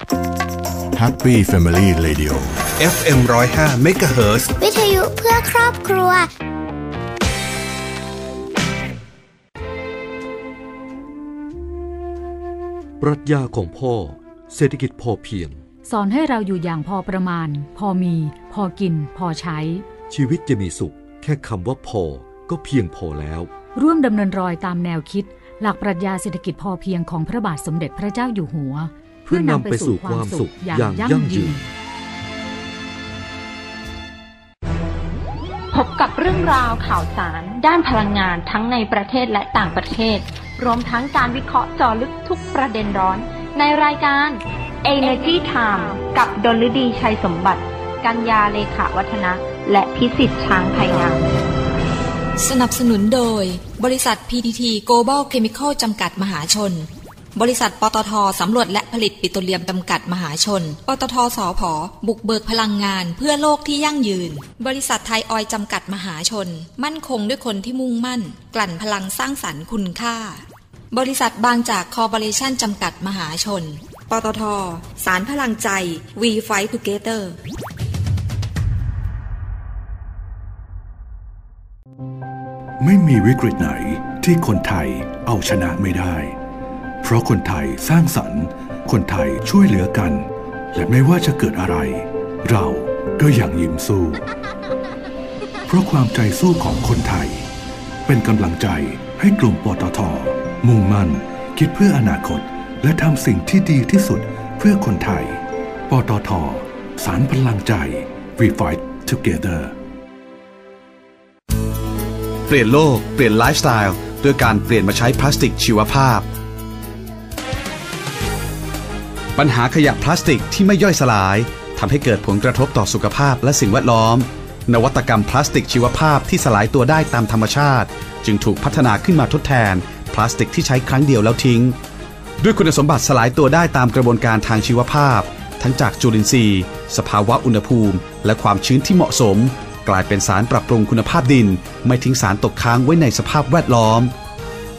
Happy Family Radio FM 105 MHz วิทยุเพื่อครอบครัว ปรัชญาของพ่อ เศรษฐกิจพอเพียง สอนให้เราอยู่อย่างพอประมาณ พอมี พอกิน พอใช้ ชีวิตจะมีสุข แค่คำว่าพอ ก็เพียงพอแล้ว ร่วมดำเนินรอยตามแนวคิด หลักปรัชญาเศรษฐกิจพอเพียงของพระบาทสมเด็จพระเจ้าอยู่หัวเพื่อนำไปสู่ความสุขอย่างยั่งยืน พบกับเรื่องราวข่าวสาร ด้านพลังงานทั้งในประเทศและต่างประเทศ รวมทั้งการวิเคราะห์เจาะลึกทุกประเด็นร้อน ในรายการ Energy Time กับดลฤดีชัยสมบัติ กัญญาเลขาวัฒนะ และพิสิทธิ์ช้างไทยงามสนับสนุนโดย บริษัท PTT Global Chemical จำกัดมหาชน บริษัทปตทสำรวจและผลิตปิโตรเลียมจำกัดมหาชน ปตทสอพอบุกเบิกพลังงานเพื่อโลกที่ยั่งยืน บริษัทไทยออยจำกัดมหาชน มั่นคงด้วยคนที่มุ่งมั่น กลั่นพลังสร้างสรรค์คุณค่า บริษัทบางจากคอร์ปอเรชั่นจำกัดมหาชน ปตท สารพลังใจ We Fight Together ไม่มีวิกฤตไหนที่คนไทยเอาชนะไม่ได้ ราะคนไทยสร้างสรรค์ คนไทยช่วยเหลือกัน และไม่ว่าจะเกิดอะไร เราก็ยังยิ้มสู้ เพราะความใจสู้ของคนไทย เป็นกำลังใจให้กลุ่มปตท มุ่งมั่น คิดเพื่ออนาคต และทำสิ่งที่ดีที่สุดเพื่อคนไทย ปตท สารพลังใจ We Fight Together เปลี่ยนโลก เปลี่ยนไลฟ์สไตล์ด้วยการเปลี่ยนมาใช้พลาสติกชีวภาพ ปัญหาขยะพลาสติกที่ไม่ย่อยสลายทำให้เกิดผลกระทบต่อสุขภาพและสิ่งแวดล้อม นวัตกรรมพลาสติกชีวภาพที่สลายตัวได้ตามธรรมชาติ จึงถูกพัฒนาขึ้นมาทดแทน พลาสติกที่ใช้ครั้งเดียวแล้วทิ้ง ด้วยคุณสมบัติสลายตัวได้ตามกระบวนการทางชีวภาพ ทั้งจากจุลินทรีย์ สภาวะอุณหภูมิ และความชื้นที่เหมาะสม กลายเป็นสารปรับปรุงคุณภาพดิน ไม่ทิ้งสารตกค้างไว้ในสภาพแวดล้อม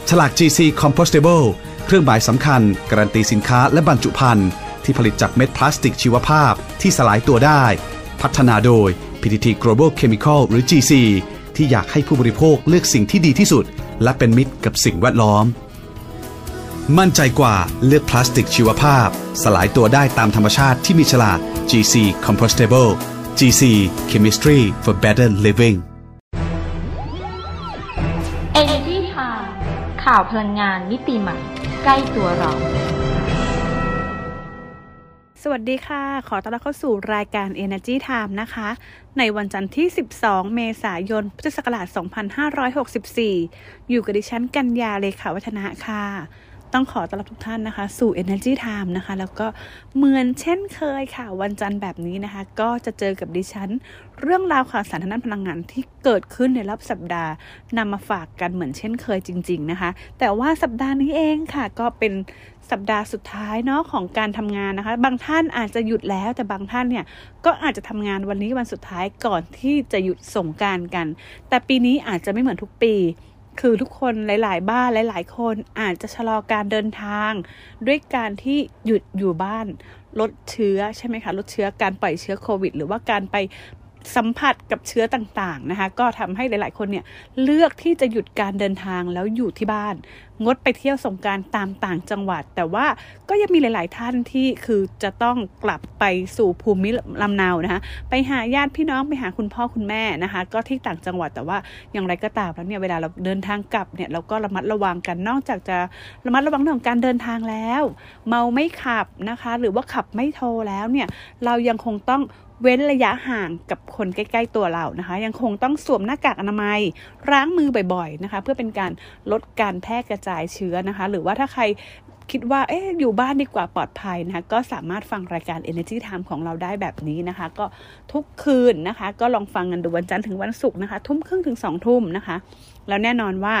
ฉลาก GC Compostable เครื่องหมายสำคัญ การันตีสินค้าและบรรจุภัณฑ์ที่ผลิตจากเม็ดพลาสติกชีวภาพที่สลายตัวได้ พัฒนาโดย PTT Global Chemical หรือ GC ที่อยากให้ผู้บริโภคเลือกสิ่งที่ดีที่สุด และเป็นมิตรกับสิ่งแวดล้อม มั่นใจกว่าเลือกพลาสติกชีวภาพ สลายตัวได้ตามธรรมชาติที่มีฉลาก GC Compostable GC Chemistry for Better Living Energy Time ข่าวพลังงานมิติใหม่ ใกล้ตัวเรา สวัสดีค่ะ ขอต้อนรับเข้าสู่รายการ Energy Time นะคะ ในวันจันทร์ที่ 12 เมษายน พุทธศักราช 2564 อยู่กับดิฉันกัญญาเลขาวัฒนะค่ะ ต้องขอต้อนรับทุกท่านนะคะ สู่ Energy Time นะคะ แล้วก็เหมือนเช่นเคยค่ะ วันจันทร์แบบนี้นะคะ ก็จะเจอกับดิฉัน เรื่องราวข่าวสารทางด้านพลังงานที่เกิดขึ้นในรอบสัปดาห์นำมาฝากกันเหมือนเช่นเคยจริง ๆนะคะ แต่ว่าสัปดาห์นี้เองค่ะ ก็เป็นสัปดาห์สุดท้ายเนาะของการทำงานนะคะ บางท่านอาจจะหยุดแล้วแต่บางท่านเนี่ยก็อาจจะทำงานวันนี้วันสุดท้ายก่อนที่จะหยุดส่งกรารกัน แต่ปีนี้อาจจะไม่เหมือนทุกปี คือทุกคนหลาย ๆ บ้านหลาย ๆ คนอาจจะชะลอการเดินทาง ด้วยการที่หยุดอยู่บ้านลดเชื้อใช่ไหมคะลดเชื้อการปล่อยเชื้อโควิด หรือว่าการไปสัมผัสกับเชื้อต่าง ๆ นะคะ ก็ทำให้หลาย ๆ คนเนี่ยเลือกที่จะหยุดการเดินทางแล้วอยู่ที่บ้าน งดไปเที่ยวสงการตามต่างจังหวัด แต่ว่าก็ยังมีหลาย ๆ ท่านที่คือจะต้องกลับไปสู่ภูมิลำเนานะคะไปหาญาติพี่น้องไปหาคุณพ่อคุณแม่นะคะ ก็ที่ต่างจังหวัดแต่ว่าอย่างไรก็ตามแล้วเนี่ยเวลาเราเดินทางกลับเนี่ยเราก็ระมัดระวังกันนอกจากจะระมัดระวังเรื่องของการเดินทางแล้ว เมาไม่ขับนะคะ หรือว่าขับไม่โทรแล้วเนี่ยเรายังคงต้องเว้นระยะห่างกับคนใกล้ ๆ ตัวเรานะคะ ยังคงต้องสวมหน้ากากอนามัยล้างมือบ่อย ๆ นะคะ เพื่อเป็นการลดการแพร่กระจายเชื้อนะคะ หรือว่าถ้าใครคิดว่าเอ๊ะอยู่บ้านดีกว่าปลอดภัยนะคะก็สามารถฟังรายการ Energy Time ของเราได้แบบนี้นะคะ ก็ทุกคืนนะคะ ก็ลองฟังกันดูวันจันทร์ถึงวันศุกร์นะคะ ทุ่มครึ่งถึงสองทุ่มนะคะ แล้วแน่นอนว่า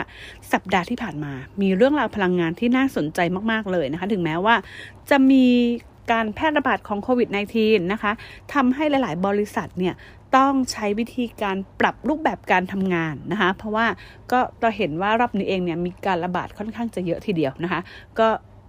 สัปดาห์ที่ผ่านมา มีเรื่องราวพลังงานที่น่าสนใจมากๆเลยนะคะ ถึงแม้ว่าจะมีการแพร่ระบาดของโควิด -19 นะคะทำให้หลาย ๆ บริษัทเนี่ย ต้องใช้วิธีการปรับรูปแบบการทำงานนะคะ เพราะว่าก็เราเห็นว่ารอบนี้เองเนี่ยมีการระบาดค่อนข้างจะเยอะทีเดียวนะคะ ก็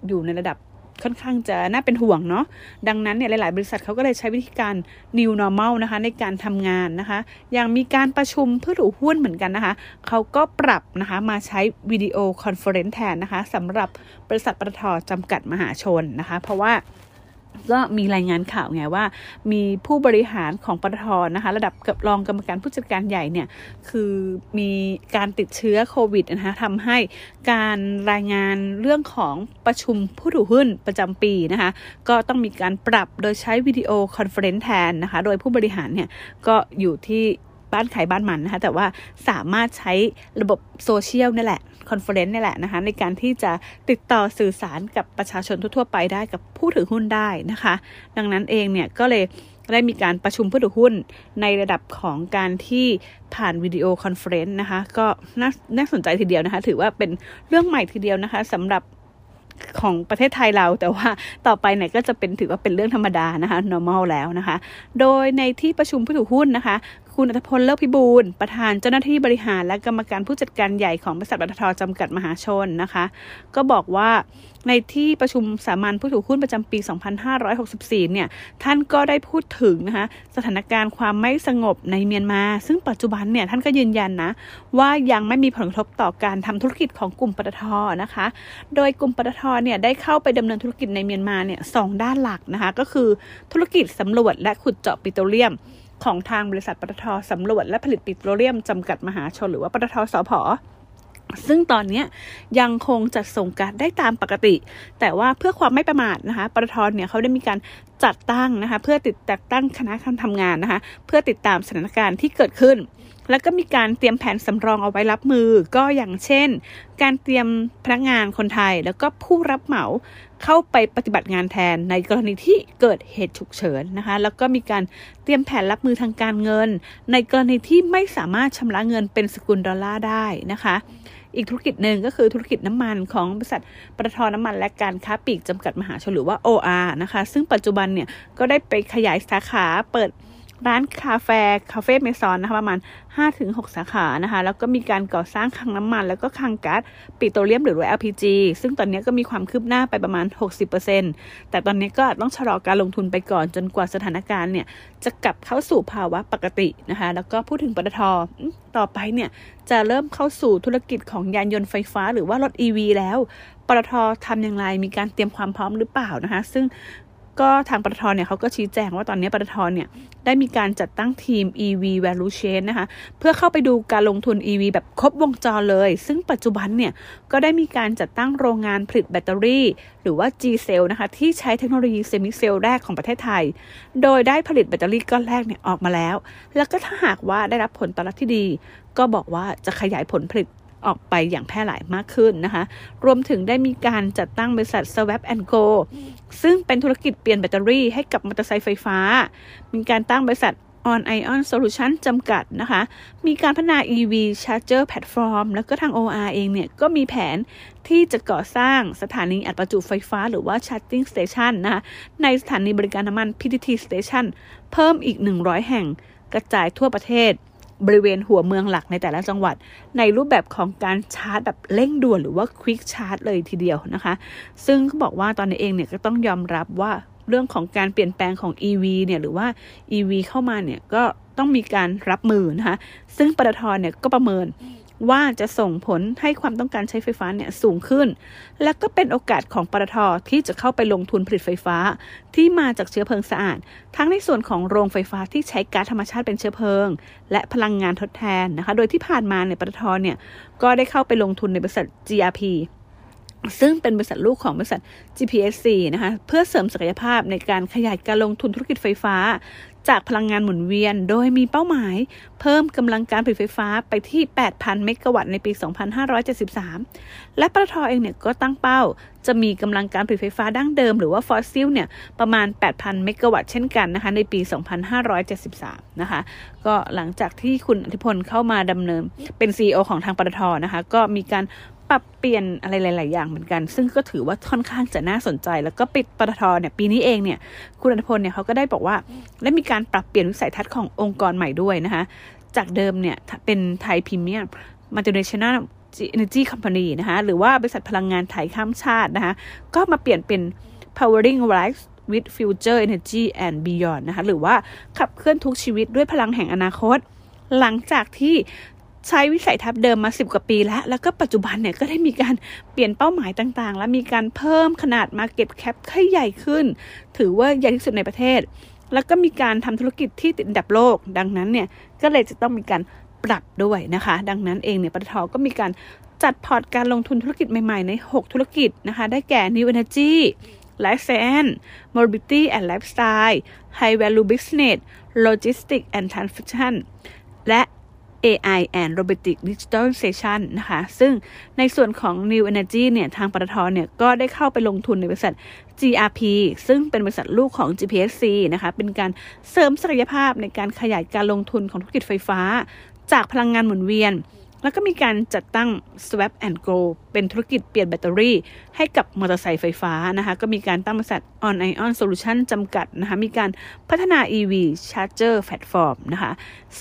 อยู่ในระดับค่อนข้างจะน่าเป็นห่วงเนาะ ดังนั้นเนี่ยหลาย ๆ บริษัทเขาก็เลยใช้วิธีการ new normal นะคะในการทำงานนะคะ อย่างมีการประชุมเพื่อถือหุ้นเหมือนกันนะคะ เขาก็ปรับนะคะมาใช้ video conference แทนนะคะสำหรับบริษัทปตทจำกัดมหาชนนะคะ เพราะว่า ก็มีรายงานข่าวไงว่า มีผู้บริหารของปตทนะคะ ระดับกับรองกรรมการผู้จัดการใหญ่เนี่ย คือมีการติดเชื้อโควิดนะคะทำให้การรายงานเรื่องของประชุมผู้ถือหุ้นประจำปีนะคะ ก็ต้องมีการปรับโดยใช้ video conference แทนนะคะ โดยผู้บริหารเนี่ย ก็อยู่ที่ บ้านใครบ้านมันนะคะแต่ว่าสามารถใช้ระบบโซเชียลนี่แหละ conference นี่แหละนะคะในการที่จะติดต่อสื่อสารกับประชาชนทั่ว ๆ ไปได้กับผู้ถือหุ้นได้นะคะ ดังนั้นเองเนี่ยก็เลยได้มีการประชุมผู้ถือหุ้นในระดับของการที่ผ่าน video conference นะคะก็น่าน่าสนใจทีเดียวนะคะ ถือว่าเป็นเรื่องใหม่ทีเดียวนะคะสำหรับของประเทศไทยเราแต่ว่าต่อไปเนี่ยก็จะเป็นถือว่าเป็นเรื่องธรรมดานะคะ normal แล้วนะคะ โดยในที่ประชุมผู้ถือหุ้นนะคะ คุณอัตพลเลิศพิบูลประธานเจ้าหน้าที่บริหารและกรรมการผู้จัดการใหญ่ของบริษัทปตทจำกัดมหาชนนะคะ ก็บอกว่าในที่ประชุมสามัญผู้ถือหุ้นประจำปี 2564 เนี่ย ท่านก็ได้พูดถึงนะคะสถานการณ์ความไม่สงบในเมียนมา ซึ่งปัจจุบันเนี่ยท่านก็ยืนยันนะ ว่ายังไม่มีผลกระทบต่อการทำธุรกิจของกลุ่มปตทนะคะ โดยกลุ่มปตทเนี่ยได้เข้าไปดำเนินธุรกิจในเมียนมาเนี่ยสองด้านหลักนะคะก็คือธุรกิจสำรวจและขุดเจาะปิโตรเลียม ของทางบริษัทปตทสำรวจและผลิตปิโตรเลียมจำกัดมหาชนหรือว่าปตทสพซึ่งตอนนี้ยังคงจัดส่งการได้ตามปกติ แต่ว่าเพื่อความไม่ประมาทนะคะปตทเนี่ยเขาได้มีการจัดตั้งนะคะเพื่อติดตัดตั้งคณะทำงานนะคะเพื่อติดตามสถานการณ์ที่เกิดขึ้นแล้วก็มีการเตรียมแผนสำรองเอาไว้รับมือ ก็อย่างเช่น การเตรียมพนักงานคนไทย แล้วก็ผู้รับเหมาเข้าไปปฏิบัติงานแทนในกรณีที่เกิดเหตุฉุกเฉินนะคะ แล้วก็มีการเตรียมแผนรับมือทางการเงิน ในกรณีที่ไม่สามารถชำระเงินเป็นสกุลดอลลาร์ได้นะคะอีกธุรกิจหนึ่งก็คือธุรกิจน้ำมันของบริษัทปตทน้ำมันและการค้าปลีกจำกัดมหาชนหรือว่า OR นะคะ ซึ่งปัจจุบันเนี่ยก็ได้ไปขยายสาขาเปิด ร้านคาเฟ่คาเฟ่เมซอนนะคะประมาณ 5-6 สาขานะคะ แล้วก็มีการก่อสร้างคลังน้ำมัน แล้วก็คลังก๊าซปิโตรเลียมหรือว่า LPG ซึ่งตอนนี้ก็มีความคืบหน้าไปประมาณ 60%แต่ตอนนี้ก็ต้องชะลอการลงทุนไปก่อนจนกว่าสถานการณ์เนี่ย จะกลับเข้าสู่ภาวะปกตินะคะ แล้วก็พูดถึงปตทต่อไปเนี่ย จะเริ่มเข้าสู่ธุรกิจของยานยนต์ไฟฟ้า หรือว่ารถ EV แล้วปตททำอย่างไรมีการเตรียมความพร้อมหรือเปล่านะคะ ซึ่ง ก็ทางปตทเนี่ยเขาก็ชี้แจงว่าตอนนี้ปตทเนี่ยได้มีการจัดตั้งทีม EV Value Chain นะคะเพื่อเข้าไปดูการลงทุน EV แบบครบวงจรเลย ซึ่งปัจจุบันเนี่ยก็ได้มีการจัดตั้งโรงงานผลิตแบตเตอรี่ หรือว่า G Cell นะคะที่ใช้เทคโนโลยีเซมิเซลแรกของประเทศไทย โดยได้ผลิตแบตเตอรี่ก้อนแรกเนี่ยออกมาแล้ว แล้วก็ถ้าหากว่าได้รับผลตอบรับที่ดี ก็บอกว่าจะขยายผลผลิต ออกไปอย่างแพร่หลายมากขึ้นนะคะ รวมถึงได้มีการจัดตั้งบริษัท Swap Go ซึ่งเป็นธุรกิจเปลี่ยนแบตเตอรี่ให้กับมอเตอร์ไซค์ไฟฟ้า มีการตั้งบริษัท On Ion Solution จำกัดนะคะ มีการพัฒนา EV Charger Platform แล้วก็ทาง OR เองเนี่ย ก็มีแผนที่จะก่อสร้างสถานีอัดประจุไฟฟ้าหรือว่า Charging Station นะคะในสถานีบริการน้ำมัน PTT Station เพิ่มอีก 100 แห่งกระจายทั่วประเทศ บริเวณหัวเมืองหลักในแต่ละจังหวัด ในรูปแบบของการชาร์จแบบเร่งด่วนหรือว่าควิกชาร์จเลยทีเดียวนะคะ ซึ่งเขาบอกว่าตอนนี้เองเนี่ยก็ต้องยอมรับว่าเรื่องของการเปลี่ยนแปลงของ EV เนี่ยหรือว่า EV เข้ามาเนี่ยก็ต้องมีการรับมือนะคะ ซึ่งปตทเนี่ยก็ประเมิน ว่าจะส่งผลให้ความต้องการใช้ไฟฟ้าเนี่ยสูงขึ้น และก็เป็นโอกาสของปตทที่จะเข้าไปลงทุนผลิตไฟฟ้า ที่มาจากเชื้อเพลิงสะอาด ทั้งในส่วนของโรงไฟฟ้าที่ใช้ก๊าซธรรมชาติเป็นเชื้อเพลิง และพลังงานทดแทนนะคะ โดยที่ผ่านมาเนี่ยปตทเนี่ยก็ได้เข้าไปลงทุนในบริษัท GRP ซึ่งเป็นบริษัทลูกของบริษัท GPSC นะคะ เพื่อเสริมศักยภาพในการขยายการลงทุนธุรกิจไฟฟ้า จากพลังงานหมุนเวียน โดยมีเป้าหมาย เพิ่มกำลังการผลิตไฟฟ้าไปที่ 8,000 เมกะวัตต์ในปี 2573 และปตทเองเนี่ยก็ตั้งเป้า จะมีกำลังการผลิตไฟฟ้าดั้งเดิมหรือว่าฟอสซิลเนี่ยประมาณ 8,000 เมกะวัตต์เช่นกันนะคะในปี 2573 นะคะ ก็หลังจากที่คุณอรรถพลเข้ามาดำเนินเป็น CEO ของทางปตทนะคะ ก็มีการ ปรับเปลี่ยนอะไรหลาย ๆ อย่างเหมือนกัน ซึ่งก็ถือว่าค่อนข้างจะน่าสนใจ แล้วก็ปิดปตทเนี่ยปีนี้เองเนี่ยคุณอรรถพลเนี่ยเขาก็ได้บอกว่าได้มีการปรับเปลี่ยนวิสัยทัศน์ขององค์กรใหม่ด้วยนะคะจากเดิมเนี่ยเป็นไทยพรีเมียมมัลติเนชั่นแนล Energy Company นะคะหรือว่าบริษัทพลังงานไทยข้ามชาตินะคะก็มาเปลี่ยนเป็น powering life with future energy and beyond นะคะหรือว่าขับเคลื่อนทุกชีวิตด้วยพลังแห่งอนาคต หลังจากที่ ใช้วิสัยทัศน์เดิมมา10กว่าปีแล้ว แล้วก็ปัจจุบันเนี่ยก็ได้มีการเปลี่ยนเป้าหมายต่างๆ และมีการเพิ่มขนาด Market Cap ให้ใหญ่ขึ้น ถือว่าใหญ่ที่สุดในประเทศ แล้วก็มีการทำธุรกิจที่ติดอันดับโลก ดังนั้นเนี่ยก็เลยจะต้องมีการปรับด้วยนะคะ ดังนั้นเองเนี่ยปตทก็มีการจัดพอร์ตการลงทุนธุรกิจใหม่ๆ ใน 6 ธุรกิจนะคะ ได้แก่ New Energy Life Science Mobility and Lifestyle High Value Business Logistics and Transaction และ AI and Robotic Digitalization นะคะ ซึ่งในส่วนของ New Energy เนี่ย ทางปตทเนี่ย ก็ได้เข้าไปลงทุนในบริษัท GRP ซึ่งเป็นบริษัทลูกของ GPSC นะคะ เป็นการเสริมศักยภาพในการขยายการลงทุนของธุรกิจไฟฟ้า จากพลังงานหมุนเวียน แล้วก็มีการจัดตั้ง Swap and Go เป็นธุรกิจเปลี่ยนแบตเตอรี่ให้กับมอเตอร์ไซค์ไฟฟ้านะคะก็มีการตั้งบริษัท On Ion Solution จำกัดนะคะมีการพัฒนา EV Charger Platform นะคะ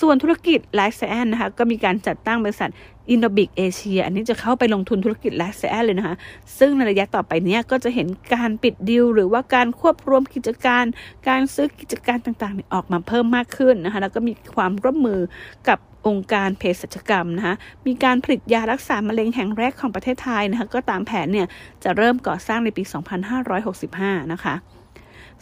ส่วนธุรกิจ Life Science นะคะก็มีการจัดตั้งบริษัท i n n o b i c Asia อันนี้จะเข้าไปลงทุนธุรกิจ Life s a n เลยนะคะ ซึ่งในระยะต่อไปนี้ก็จะเห็นการปิดดีลหรือว่าการควบรวมกิจการ การซื้อกิจการต่างๆ ออกมาเพิ่มมากขึ้นนะคะ แล้วก็มีความร่วมมือกับ องค์การเภสัชกรรมนะคะมีการผลิตยารักษามะเร็งแห่งแรกของประเทศไทยนะคะก็ตามแผนเนี่ยจะเริ่มก่อสร้างในปี 2565 นะคะ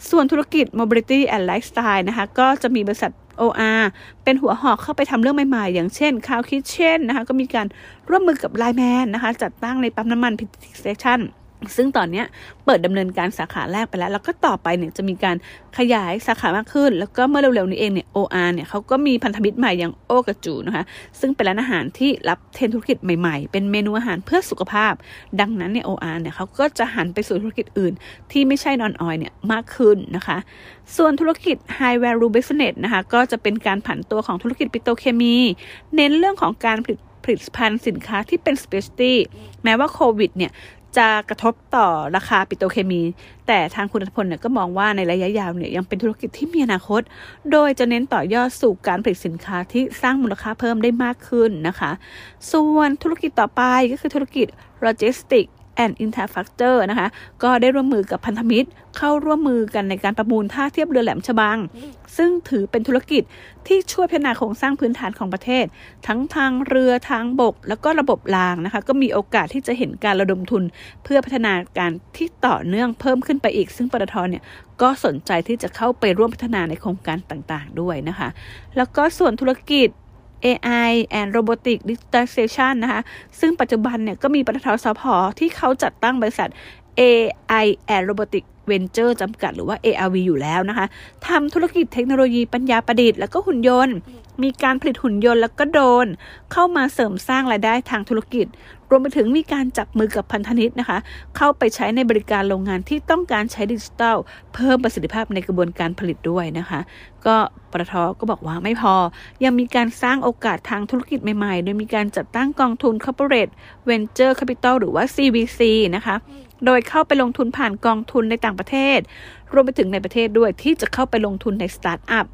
ส่วนธุรกิจ Mobility and Lifestyle นะคะก็จะมีบริษัท OR เป็นหัวหอกเข้าไปทำเรื่องใหม่ๆ อย่างเช่น Cloud Kitchen นะคะก็มีการร่วมมือกับ Line Man นะคะจัดตั้งในปั๊มน้ำมัน PT Station ซึ่งตอนนี้เปิดดำเนินการสาขาแรกไปแล้ว แล้วก็ต่อไปเนี่ยจะมีการขยายสาขามากขึ้น แล้วก็เมื่อเร็วๆนี้เองเนี่ย OR เนี่ยเขาก็มีพันธมิตรใหม่อย่างโอกระจูนะคะ ซึ่งเป็นร้านอาหารที่รับเทรนธุรกิจใหม่ๆ เป็นเมนูอาหารเพื่อสุขภาพ ดังนั้นเนี่ย OR เนี่ยเขาก็จะหันไปสู่ธุรกิจอื่น ที่ไม่ใช่นอนออยเนี่ยมากขึ้นนะคะ ส่วนธุรกิจ High Value Business นะคะก็จะเป็นการผันตัวของธุรกิจปิโตรเคมี เน้นเรื่องของการผลิตผลิตภัณฑ์สินค้าที่เป็น specialty แม้ว่าโควิดเนี่ย จะกระทบต่อราคาปิโตรเคมี แต่ทางคุณอรรถพลเนี่ยก็มองว่าในระยะยาวเนี่ยยังเป็นธุรกิจที่มีอนาคต โดยจะเน้นต่อยอดสู่การผลิตสินค้าที่สร้างมูลค่าเพิ่มได้มากขึ้นนะคะ ส่วนธุรกิจต่อไปก็คือธุรกิจโลจิสติก and Infrastructure นะคะ ก็ได้ร่วมมือกับพันธมิตรเข้าร่วมมือกันในการประมูลท่าเทียบเรือแหลมฉบัง ซึ่งถือเป็นธุรกิจที่ช่วยพัฒนาโครงสร้างพื้นฐานของประเทศ ทั้งทางเรือทางบก แล้วก็ระบบรางนะคะ ก็มีโอกาสที่จะเห็นการระดมทุน เพื่อพัฒนาการที่ต่อเนื่องเพิ่มขึ้นไปอีก ซึ่งปตทเนี่ยก็สนใจที่จะเข้าไปร่วมพัฒนาในโครงการต่างๆ ด้วยนะคะ แล้วก็ส่วนธุรกิจ AI and Robotic Digitization นะคะ ซึ่งปัจจุบันเนี่ยก็มีปตทสพที่เขาจัดตั้งบริษัท AI and Robotic Venture จำกัดหรือว่า ARV อยู่แล้วนะคะทำธุรกิจเทคโนโลยีปัญญาประดิษฐ์แล้วก็หุ่นยนต์ มีการผลิตหุ่นยนต์แล้วก็โดน เข้ามาเสริมสร้างรายได้ทางธุรกิจ รวมไปถึงมีการจับมือกับพันธมิตรนะคะ เข้าไปใช้ในบริการโรงงานที่ต้องการใช้ดิจิทัล เพิ่มประสิทธิภาพในกระบวนการผลิตด้วยนะคะ ก็ปตทก็บอกว่าไม่พอ ยังมีการสร้างโอกาสทางธุรกิจใหม่ๆ โดยมีการจัดตั้งกองทุน Corporate Venture Capital หรือว่า CVC นะคะ โดยเข้าไปลงทุนผ่านกองทุนในต่างประเทศ รวมไปถึงในประเทศด้วยที่จะเข้าไปลงทุนในสตาร์ทอัพ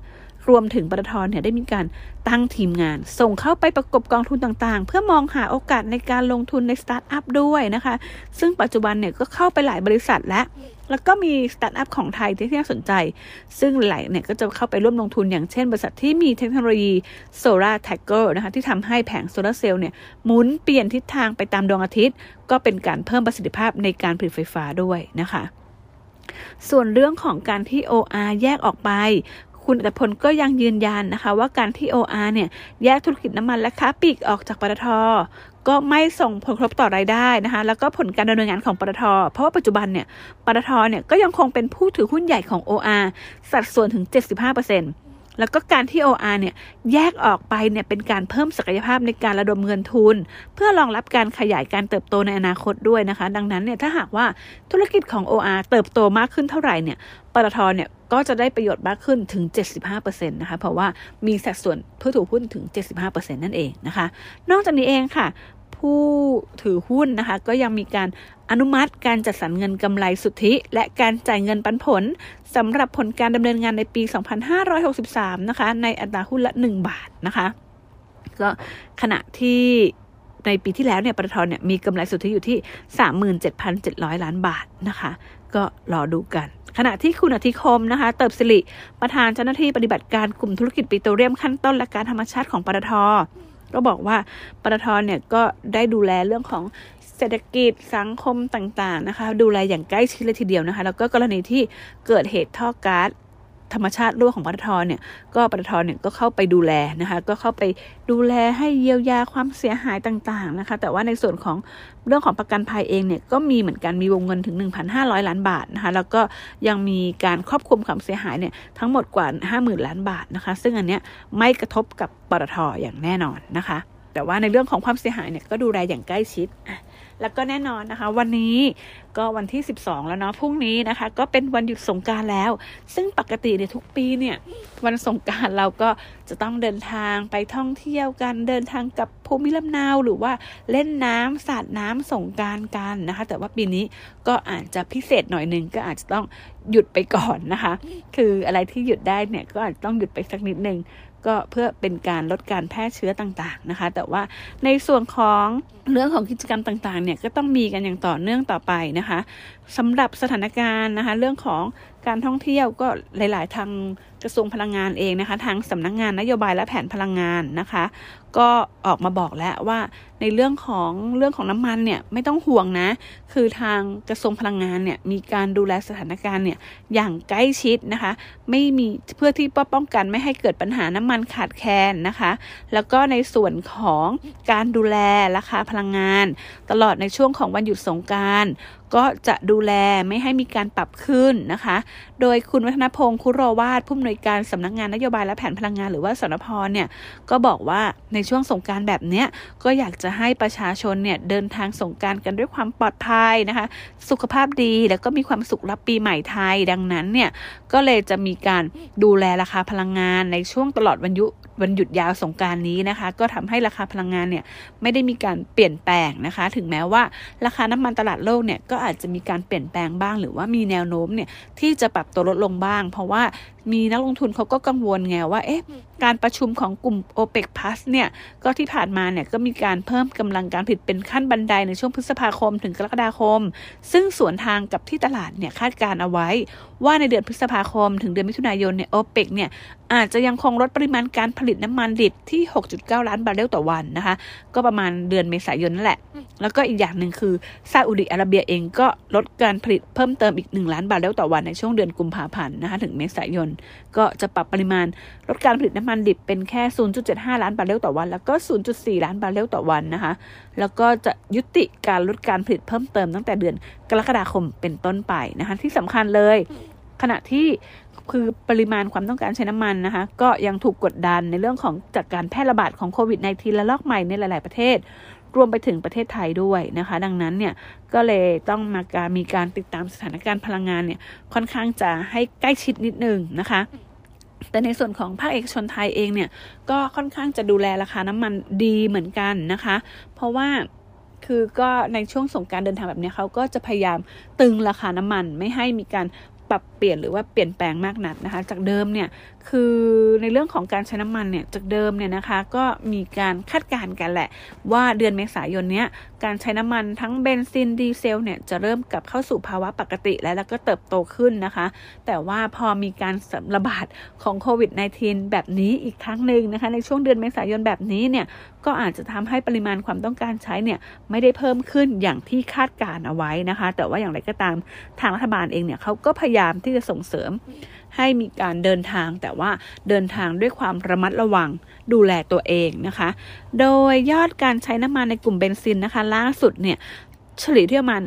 รวมถึงปตทเนี่ยได้มีการตั้งทีมงาน ส่งเข้าไปประกบกองทุนต่างๆ เพื่อมองหาโอกาสในการลงทุนในสตาร์ทอัพด้วยนะคะ ซึ่งปัจจุบันเนี่ยก็เข้าไปหลายบริษัทแล้ว แล้วก็มีสตาร์ทอัพของไทยที่น่าสนใจ ซึ่งหลายเนี่ยก็จะเข้าไปร่วมลงทุนอย่างเช่น บริษัทที่มีเทคโนโลยีsolar tracker นะคะที่ทำให้แผงโซลาร์เซลล์เนี่ยหมุนเปลี่ยนทิศทางไปตามดวงอาทิตย์ ก็เป็นการเพิ่มประสิทธิภาพในการผลิตไฟฟ้าด้วยนะคะ ส่วนเรื่องของการที่ OR แยกออกไปคุณอรรถพลก็ยังยืนยันนะคะว่าการที่ OR เนี่ยแยกธุรกิจน้ำมันและค้าปลีกออกจากปตท ก็ไม่ส่งผลกระทบต่อรายได้นะคะ แล้วก็ผลการดำเนินงานของปตท เพราะว่าปัจจุบันเนี่ยปตทเนี่ยก็ยังคงเป็นผู้ถือหุ้นใหญ่ของ OR สัดส่วนถึง 75%แล้วก็การที่ OR เนี่ยแยกออกไปเนี่ยเป็นการเพิ่มศักยภาพในการระดมเงินทุน เพื่อรองรับการขยายการเติบโตในอนาคตด้วยนะคะ ดังนั้นเนี่ยถ้าหากว่าธุรกิจของ OR เติบโตมากขึ้นเท่าไหร่เนี่ยปตทเนี่ยก็จะได้ประโยชน์มากขึ้นถึง 75%นะคะ เพราะว่ามีสัดส่วนผู้ถือหุ้นถึง 75%นั่นเองนะคะ นอกจากนี้เองค่ะ ผู้ถือหุ้นนะคะ ก็ยังมีการอนุมัติการจัดสรรเงินกำไรสุทธิ และการจ่ายเงินปันผลสำหรับผลการดำเนินงานในปี 2563 นะคะ ในอัตราหุ้นละ 1 บาทนะคะก็ขณะที่ในปีที่แล้วเนี่ยปตทเนี่ยมีกำไรสุทธิอยู่ที่ 37,700 ล้านบาทนะคะ ก็รอดูกัน ขณะที่คุณอธิคมนะคะ เติบสิริประธานเจ้าหน้าที่ปฏิบัติการกลุ่มธุรกิจปิโตรเลียมขั้นต้นและการธรรมชาติของปตท ก็บอกว่าปตทเนี่ยก็ได้ดูแลเรื่องของเศรษฐกิจสังคมต่างๆนะคะ ดูแลอย่างใกล้ชิดเลยทีเดียวนะคะ แล้วก็กรณีที่เกิดเหตุท่อก๊าซ ธรรมชาติร่วของปตทเนี่ยก็ปตทเนี่ยก็เข้าไปดูแลนะคะก็เข้าไปดูแลให้เยียวยาความเสียหายต่างๆนะคะแต่ว่าในส่วนของเรื่องของประกันภัยเองเนี่ยก็มีเหมือนกันมีวงเงินถึง 1,500 ล้านบาทนะคะแล้วก็ยังมีการครอบคลุมความเสียหายเนี่ยทั้งหมดกว่า 50,000 ล้านบาทนะคะซึ่งอันเนี้ยไม่กระทบกับปตทอย่างแน่นอนนะคะ แต่ว่าในเรื่องของความเสียหายเนี่ยก็ดูแลอย่างใกล้ชิด แล้วก็แน่นอนนะคะ วันนี้ก็วันที่ 12 แล้วเนาะพรุ่งนี้นะคะ ก็เป็นวันหยุดสงการแล้ว ซึ่งปกติเนี่ยทุกปีเนี่ย วันสงการเราก็จะต้องเดินทางไปท่องเที่ยวกันเดินทางกับภูมิลำเนาหรือว่าเล่นน้ำสาดน้ำสงการกันนะคะ แต่ว่าปีนี้ก็อาจจะพิเศษหน่อยหนึ่งก็อาจจะต้องหยุดไปก่อนนะคะ คืออะไรที่หยุดได้เนี่ยก็อาจจะต้องหยุดไปสักนิดหนึ่ง ก็เพื่อเป็นการลดการแพร่เชื้อต่างๆนะคะ แต่ว่าในส่วนของเรื่องของกิจกรรมต่างๆเนี่ยก็ต้องมีกันอย่างต่อเนื่องต่อไปนะคะสำหรับสถานการณ์นะคะ เรื่องของการท่องเที่ยวก็หลาย ๆ ทางกระทรวงพลังงานเองนะคะ ทางสำนักงงานนโยบายและแผนพลังงานนะคะ ก็ออกมาบอกแล้วว่าในเรื่องของเรื่องของน้ำมันเนี่ยไม่ต้องห่วงนะ คือทางกระทรวงพลังงานเนี่ยมีการดูแลสถานการณ์เนี่ยอย่างใกล้ชิดนะคะ ไม่มีเพื่อที่ป้องกันไม่ให้เกิดปัญหาน้ำมันขาดแคลนนะคะ แล้วก็ในส่วนของการดูแลราคาพลังงาน ตลอดในช่วงของวันหยุดสงการก็จะดูแลไม่ให้มีการปรับขึ้นนะคะ โดยคุณวัฒนพงศ์คุโรวาดผู้อำนวยการสำนักงงานนโยบายและแผนพลังงานหรือว่าสนพเนี่ยก็บอกว่าในช่วงสงการแบบเนี้ยก็อยากจะให้ประชาชนเนี่ยเดินทางสงการกันด้วยความปลอดภัยนะคะ สุขภาพดีแล้วก็มีความสุขรับปีใหม่ไทยดังนั้นเนี่ยก็เลยจะมีการดูแลราคาพลังงานในช่วงตลอดวันยุ วันหยุดยาวสงการนี้นะคะ ก็ทำให้ราคาพลังงานเนี่ยไม่ได้มีการเปลี่ยนแปลงนะคะ ถึงแม้ว่าราคาน้ำมันตลาดโลกเนี่ยก็อาจจะมีการเปลี่ยนแปลงบ้าง หรือว่ามีแนวโน้มเนี่ยที่จะปรับตัวลดลงบ้าง เพราะว่า มีนักลงทุนเขาก็กังวลไงว่าเอ๊ะการประชุมของกลุ่ม o p e ป Plus เนี่ยก็ที่ผ่านมาเนี่ยก็มีการเพิ่มกำลังการผลิตเป็นขั้นบันไดในช่วงพฤษภาคมถึงกรกฎาคม ซึ่งสวนทางกับที่ตลาดเนี่ยคาดการเอาไว้ ว่าในเดือนพฤษภาคม ถึงเดือนมิถุนายนเนี่ยโอเปกเนี่ยอาจจะยังคงลดปริมาณการผลิตน้ำมันดิบที่ 6.9 ล้านบาร์เรลต่อวันนะคะ ก็ประมาณเดือนเมษายนนั่นแหละ แล้วก็อีกอย่างหนึ่งคือซาอุดิอาระเบียเองก็ลดการผลิตเพิ่มเติมอีก 1 ล้านบาร์เรลต่อวันในช่วงเดือนกุมภาพันธ์นะคะถึงเมษายนก็จะปรับปริมาณลดการผลิตน้ำมันดิบเป็นแค่ 0.75 ล้านบาร์เรลต่อวัน แล้วก็ 0.4 ล้านบาร์เรลต่อวันนะคะ แล้วก็จะยุติการลดการผลิตเพิ่มเติมตั้งแต่เดือนกรกฎาคมเป็นต้นไปนะคะ ที่สำคัญเลย ขณะที่คือปริมาณความต้องการใช้น้ำมันนะคะ ก็ยังถูกกดดันในเรื่องของจากการแพร่ระบาดของโควิด -19 และลอกใหม่ในหลาย ๆ ประเทศ รวมไปถึงประเทศไทยด้วยนะคะ ดังนั้นเนี่ยก็เลยต้องมาการมีการติดตามสถานการณ์พลังงานเนี่ยค่อนข้างจะให้ใกล้ชิดนิดนึงนะคะแต่ในส่วนของภาคเอกชนไทยเองเนี่ยก็ค่อนข้างจะดูแลราคาน้ำมันดีเหมือนกันนะคะ เพราะว่าคือก็ในช่วงสงการเดินทางแบบนี้เขาก็จะพยายามตึงราคาน้ำมันไม่ให้มีการปรับเปลี่ยนหรือว่าเปลี่ยนแปลงมากนักนะคะ จากเดิมเนี่ย คือในเรื่องของการใช้น้ำมันเนี่ยจากเดิมเนี่ยนะคะ ก็มีการคาดการณ์กันแหละ ว่าเดือนเมษายนเนี้ยการใช้น้ำมันทั้งเบนซินดีเซลเนี่ยจะเริ่มกลับเข้าสู่ภาวะปกติแล้วแล้วก็เติบโตขึ้นนะคะ แต่ว่าพอมีการระบาดของโควิด -19 แบบนี้อีกครั้งหนึ่งนะคะ ในช่วงเดือนเมษายนแบบนี้เนี่ยก็อาจจะทำให้ปริมาณความต้องการใช้เนี่ยไม่ได้เพิ่มขึ้นอย่างที่คาดการเอาไว้นะคะ แต่ว่าอย่างไรก็ตามทางรัฐบาลเองเนี่ยเขาก็พยายามที่จะส่งเสริม ให้มีการเดินทางแต่ว่าเดินทางด้วยความระมัดระวังดูแลตัวเองนะคะ โดยยอดการใช้น้ำมันในกลุ่มเบนซินนะคะล่าสุดเนี่ยเฉลี่ยที่ประมาณ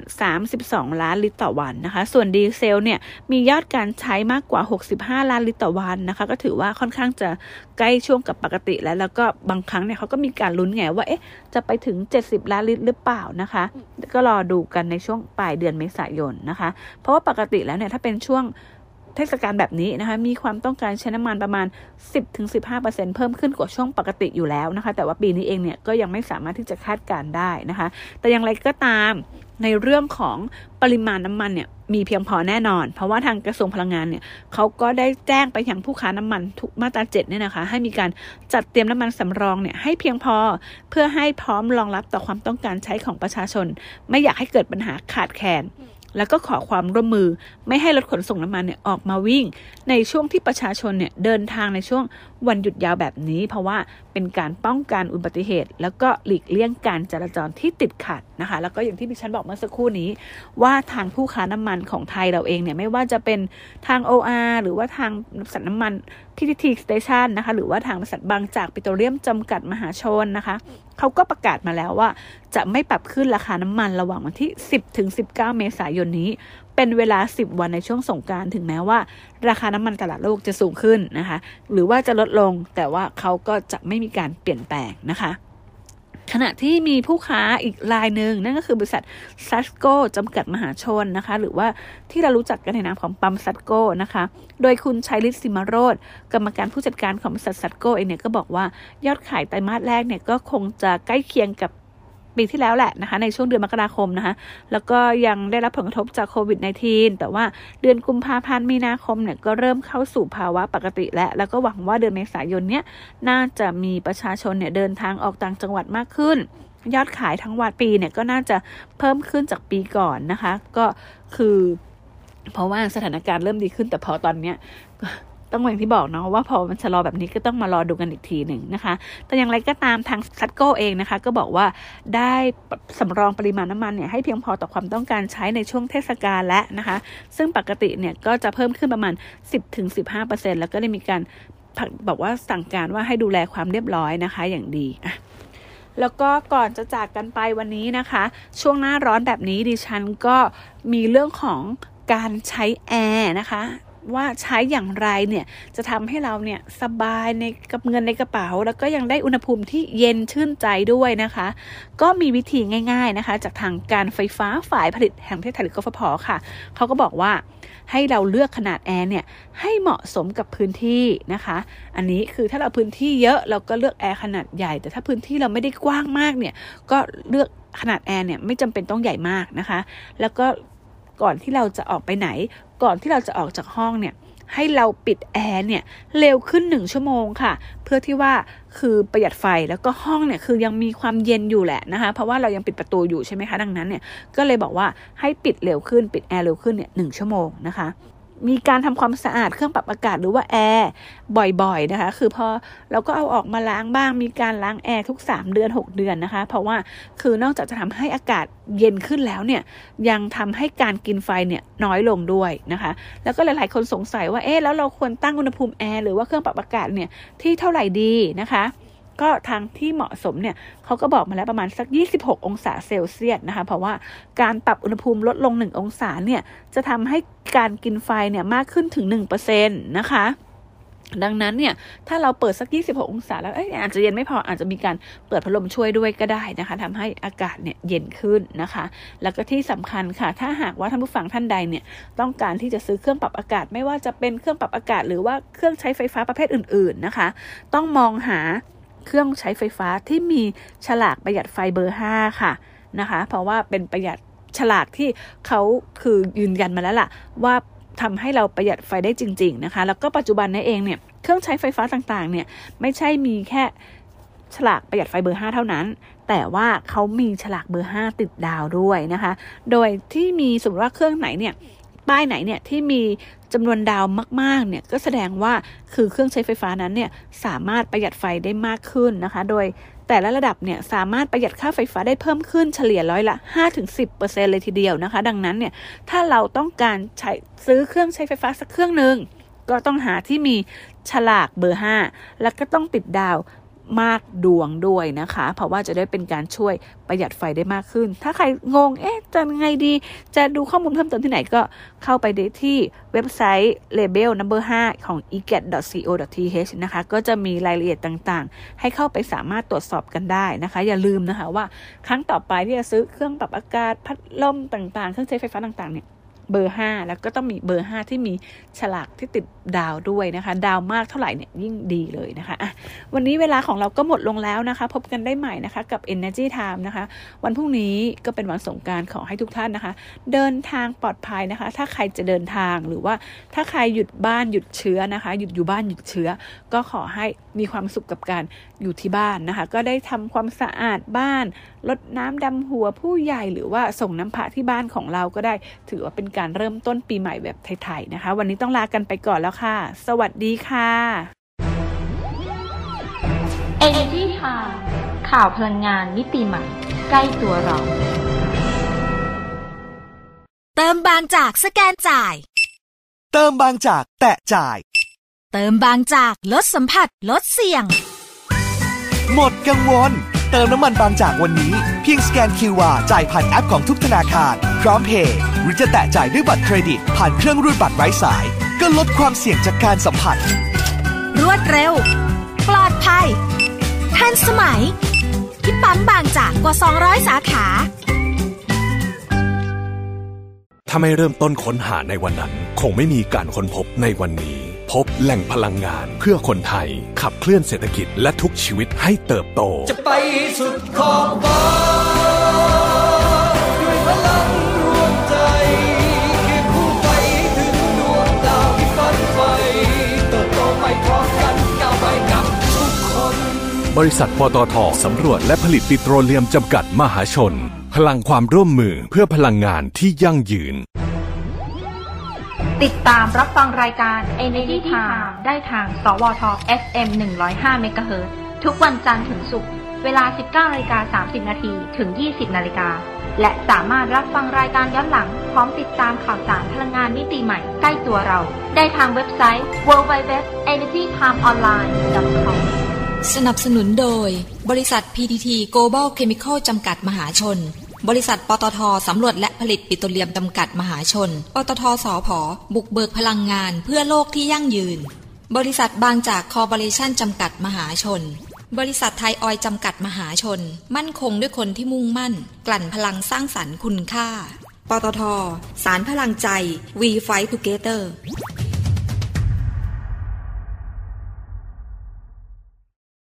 32 ล้านลิตรต่อวันนะคะ ส่วนดีเซลเนี่ยมียอดการใช้มากกว่า 65 ล้านลิตรต่อวันนะคะ ก็ถือว่าค่อนข้างจะใกล้ช่วงกับปกติแล้ว แล้วก็บางครั้งเนี่ยเขาก็มีการลุ้นไงว่า เอ๊ะ จะไปถึง 70 ล้านลิตรหรือเปล่านะคะ ก็รอดูกันในช่วงปลายเดือนเมษายนนะคะ เพราะว่าปกติแล้วเนี่ยถ้าเป็นช่วง เทศกาลแบบนี้นะคะมีความต้องการใช้น้ำมันประมาณ 10-15%เพิ่มขึ้นกว่าช่วงปกติอยู่แล้วนะคะ แต่ว่าปีนี้เองเนี่ยก็ยังไม่สามารถที่จะคาดการได้นะคะ แต่อย่างไรก็ตามในเรื่องของปริมาณน้ำมันเนี่ยมีเพียงพอแน่นอน เพราะว่าทางกระทรวงพลังงานเนี่ยเขาก็ได้แจ้งไปยังผู้ค้าน้ำมันทุกมาตราเจ็ดเนี่ยนะคะ ให้มีการจัดเตรียมน้ำมันสำรองเนี่ยให้เพียงพอเพื่อให้พร้อมรองรับต่อความต้องการใช้ของประชาชน ไม่อยากให้เกิดปัญหาขาดแคลน แล้วก็ขอความร่วมมือไม่ให้รถขนส่งน้ำมันเนี่ยออกมาวิ่ง ในช่วงที่ประชาชนเนี่ยเดินทางในช่วงวันหยุดยาวแบบนี้ เพราะว่าเป็นการป้องกันอุบัติเหตุ แล้วก็หลีกเลี่ยงการจราจรที่ติดขัดนะคะ แล้วก็อย่างที่ดิฉันบอกเมื่อสักครู่นี้ ว่าทางผู้ค้าน้ำมันของไทยเราเองเนี่ยไม่ว่าจะเป็นทาง OR หรือว่าทางบริษัทน้ำมันทีทีทีสเตชันนะคะหรือว่าทางบริษัทบางจากปิโตรเลียมจำกัดมหาชนนะคะเขาก็ประกาศมาแล้วว่า จะไม่ปรับขึ้นราคาน้ำมันระหว่างวันที่ 10ถึง19 เมษายนนี้ เป็นเวลา 10 วันในช่วงสงการถึงแม้ว่า ราคาน้ำมันตลาดโลกจะสูงขึ้นนะคะ หรือว่าจะลดลงแต่ว่าเขาก็จะไม่มีการเปลี่ยนแปลงนะคะ ขณะที่มีผู้ค้าอีกรายหนึ่งนั่นก็คือบริษัทซัสโกจำกัดมหาชนนะคะ หรือว่าที่เรารู้จักกันในนามของปั๊มซัสโกนะคะ โดยคุณชัยฤทธิ์สิมาโรธกรรมการผู้จัดการของบริษัทซัสโกเองเนี่ยก็บอกว่ายอดขายไตรมาสแรกเนี่ยก็คงจะใกล้เคียงกับ ปีที่แล้วแหละนะคะในช่วงเดือนมกราคมนะคะแล้วก็ยังได้รับผลกระทบจากโควิด -19 แต่ว่าเดือนกุมภาพันธ์มีนาคมเนี่ยก็เริ่มเข้าสู่ภาวะปกติแล้วแล้วก็หวังว่าเดือนเมษายนเนี้ยน่าจะมีประชาชนเนี่ยเดินทางออกต่างจังหวัดมากขึ้น ยอดขายทั้งวันปีเนี่ยก็น่าจะเพิ่มขึ้นจากปีก่อนนะคะ ก็คือ เพราะว่าสถานการณ์เริ่มดีขึ้นแต่พอตอนเนี้ย ต้องอย่างที่บอกเนาะว่าพอมันชะลอแบบนี้ก็ต้องมารอดูกันอีกทีหนึ่งนะคะ แต่อย่างไรก็ตามทางซัตโกเองนะคะ ก็บอกว่าได้สำรองปริมาณน้ำมันเนี่ยให้เพียงพอต่อความต้องการใช้ในช่วงเทศกาลและนะคะ ซึ่งปกติเนี่ยก็จะเพิ่มขึ้นประมาณ 10-15%แล้วก็ได้มีการบอกว่าสั่งการว่าให้ดูแลความเรียบร้อยนะคะ อย่างดีอะแล้วก็ก่อนจะจากกันไปวันนี้นะคะ ช่วงหน้าร้อนแบบนี้ดิฉันก็มีเรื่องของการใช้แอร์นะคะ ว่าใช้อย่างไรเนี่ยจะทำให้เราเนี่ยสบายในกับเงินในกระเป๋า แล้วก็ยังได้อุณหภูมิที่เย็นชื่นใจด้วยนะคะ ก็มีวิธีง่าย ๆนะคะ จากทางการไฟฟ้าฝ่ายผลิตแห่งประเทศไทยหรือกฟผค่ะเขาก็บอกว่าให้เราเลือกขนาดแอร์เนี่ยให้เหมาะสมกับพื้นที่นะคะ อันนี้คือถ้าเราพื้นที่เยอะเราก็เลือกแอร์ขนาดใหญ่ แต่ถ้าพื้นที่เราไม่ได้กว้างมากเนี่ยก็เลือกขนาดแอร์เนี่ยไม่จำเป็นต้องใหญ่มากนะคะ แล้วก็ก่อนที่เราจะออกไปไหน ก่อนที่เราจะออกจากห้องเนี่ยให้เราปิดแอร์เนี่ยเร็วขึ้นหนึ่งชั่วโมงค่ะ เพื่อที่ว่าคือประหยัดไฟแล้วก็ห้องเนี่ยคือยังมีความเย็นอยู่แหละนะคะ เพราะว่าเรายังปิดประตูอยู่ใช่ไหมคะดังนั้นเนี่ยก็เลยบอกว่าให้ปิดเร็วขึ้นปิดแอร์เร็วขึ้นเนี่ยหนึ่งชั่วโมงนะคะ มีการทำความสะอาดเครื่องปรับอากาศหรือว่าแอร์บ่อยๆนะคะ คือพอเราก็เอาออกมาล้างบ้าง มีการล้างแอร์ทุก 3 เดือน 6 เดือนนะคะ เพราะว่าคือนอกจากจะทำให้อากาศเย็นขึ้นแล้วเนี่ยยังทำให้การกินไฟเนี่ยน้อยลงด้วยนะคะ แล้วก็หลายๆ คนสงสัยว่าเอ๊ะแล้วเราควรตั้งอุณหภูมิแอร์หรือว่าเครื่องปรับอากาศเนี่ยที่เท่าไหร่ดีนะคะ ก็ทางที่เหมาะสมเนี่ยเขาก็บอกมาแล้วประมาณสัก 26 องศาเซลเซียสนะคะ เพราะว่าการปรับอุณหภูมิลดลง 1 องศาเนี่ยจะทำให้การกินไฟเนี่ยมากขึ้นถึง 1%นะคะดังนั้นเนี่ยถ้าเราเปิดสัก 26 องศาแล้วอาจจะเย็นไม่พออาจจะมีการเปิดพัดลมช่วยด้วยก็ได้นะคะทำให้อากาศเนี่ยเย็นขึ้นนะคะ แล้วก็ที่สำคัญค่ะ ถ้าหากว่าท่านผู้ฟังท่านใดเนี่ยต้องการที่จะซื้อเครื่องปรับอากาศ ไม่ว่าจะเป็นเครื่องปรับอากาศ หรือว่าเครื่องใช้ไฟฟ้าประเภทอื่น ๆนะคะ ต้องมองหา เครื่องใช้ไฟฟ้าที่มีฉลากประหยัดไฟเบอร์ 5 ค่ะนะคะ เพราะว่าเป็นประหยัดฉลากที่เขาคือยืนยันมาแล้วล่ะ ว่าทำให้เราประหยัดไฟได้จริง ๆนะคะ แล้วก็ปัจจุบันนี้เองเนี่ยเครื่องใช้ไฟฟ้าต่างๆเนี่ยไม่ใช่มีแค่ฉลากประหยัดไฟเบอร์ 5 เท่านั้น แต่ว่าเขามีฉลากเบอร์ 5 ติดดาวด้วยนะคะ โดยที่มีสมมติว่าเครื่องไหนเนี่ย ป้ายไหนเนี่ยที่มีจำนวนดาวมากๆเนี่ยก็แสดงว่าคือเครื่องใช้ไฟฟ้านั้นเนี่ยสามารถประหยัดไฟได้มากขึ้นนะคะ โดยแต่ละระดับเนี่ยสามารถประหยัดค่าไฟฟ้าได้เพิ่มขึ้นเฉลี่ยร้อยละ 5-10%เลยทีเดียวนะคะ ดังนั้นเนี่ยถ้าเราต้องการใช้ซื้อเครื่องใช้ไฟฟ้าสักเครื่องหนึ่งก็ต้องหาที่มีฉลากเบอร์ 5 แล้วก็ต้องติดดาว มากดวงด้วยนะคะ เพราะว่าจะได้เป็นการช่วยประหยัดไฟได้มากขึ้น ถ้าใครงง เอ๊ะ จะไงดี จะดูข้อมูลเพิ่มเติมที่ไหนก็เข้าไปได้ที่เว็บไซต์ label number 5 ของ eget.co.th นะคะ ก็จะมีรายละเอียดต่างๆ ให้เข้าไปสามารถตรวจสอบกันได้นะคะ อย่าลืมนะคะว่าครั้งต่อไปที่จะซื้อเครื่องปรับอากาศพัดลมต่างๆ เครื่องใช้ไฟฟ้าต่างๆเนี่ย เบอร์ 5 แล้วก็ต้องมีเบอร์ 5 ที่มีฉลากที่ติดดาวด้วยนะคะ ดาวมากเท่าไหร่เนี่ยยิ่งดีเลยนะคะะวันนี้เวลาของเราก็หมดลงแล้วนะคะ พบกันได้ใหม่นะคะกับ Energy Time นะคะ วันพรุ่งนี้ก็เป็นวันสงการขอให้ทุกท่านนะคะ เดินทางปลอดภัยนะคะ ถ้าใครจะเดินทางหรือว่าถ้าใครหยุดบ้านหยุดเชื้อนะคะ หยุดอยู่บ้านหยุดเชื้อ ก็ขอให้มีความสุขกับการ อยู่ที่บ้านนะคะ ก็ได้ทำความสะอาดบ้านลดน้ำดำหัวผู้ใหญ่หรือว่าส่งน้ำพระที่บ้านของเราก็ได้ ถือว่าเป็นการเริ่มต้นปีใหม่แบบไทยๆนะคะ วันนี้ต้องลากันไปก่อนแล้วค่ะ สวัสดีค่ะ Energy Time ข่าวพลังงานมิติใหม่ ใกล้ตัวเรา เติมบางจากสแกนจ่าย เติมบางจากแตะจ่าย เติมบางจากลดสัมผัสลดเสี่ยง หมดกังวล เติมน้ำมันบางจากวันนี้ เพียงสแกน QR จ่ายผ่านแอปของทุกธนาคาร พร้อมเพย์หรือจะแตะจ่ายด้วยบัตรเครดิต ผ่านเครื่องรูดบัตรไร้สาย ก็ลดความเสี่ยงจากการสัมผัส รวดเร็ว ปลอดภัย ทันสมัย ที่ปั๊มบางจากกว่า 200 สาขา ถ้าไม่เริ่มต้นค้นหาในวันนั้น คงไม่มีการค้นพบในวันนี้ พบแหล่งพลังงานเพื่อคนไทย ขับเคลื่อนเศรษฐกิจและทุกชีวิตให้เติบโต จะไปสุดขอบฟ้าด้วยพลังรวมใจคียงคู่ไปถึงดวงดาวที่ฝันใฝ่เติบโตไปพร้อมกันก้าวไปกับทุกคน บริษัทปตทสำรวจและผลิตปิโตรเลียมจำกัดมหาชน พลังความร่วมมือเพื่อพลังงานที่ยั่งยืน ติดตามรับฟังรายการ Energy Time ได้ทาง สวท FM 105 MHz ทุกวันจันทร์ถึงศุกร์ เวลา 19นาฬิกา30 นาทีถึง 20 นาฬิกา และสามารถรับฟังรายการย้อนหลัง พร้อมติดตามข่าวสารพลังงานมิติใหม่ใกล้ตัวเรา ได้ทางเว็บไซต์ www.energytimeonline.com สนับสนุนโดย บริษัท PTT Global Chemical จำกัดมหาชน บริษัทปตทสำรวจและผลิตปิโตรเลียมจำกัดมหาชน ปตทสอพอบุกเบิกพลังงานเพื่อโลกที่ยั่งยืน บริษัทบางจากคอร์ปอเรชั่นจำกัดมหาชน บริษัทไทยออยจำกัดมหาชน มั่นคงด้วยคนที่มุ่งมั่น กลั่นพลังสร้างสรรค์คุณค่า ปตท สารพลังใจ We Fight Together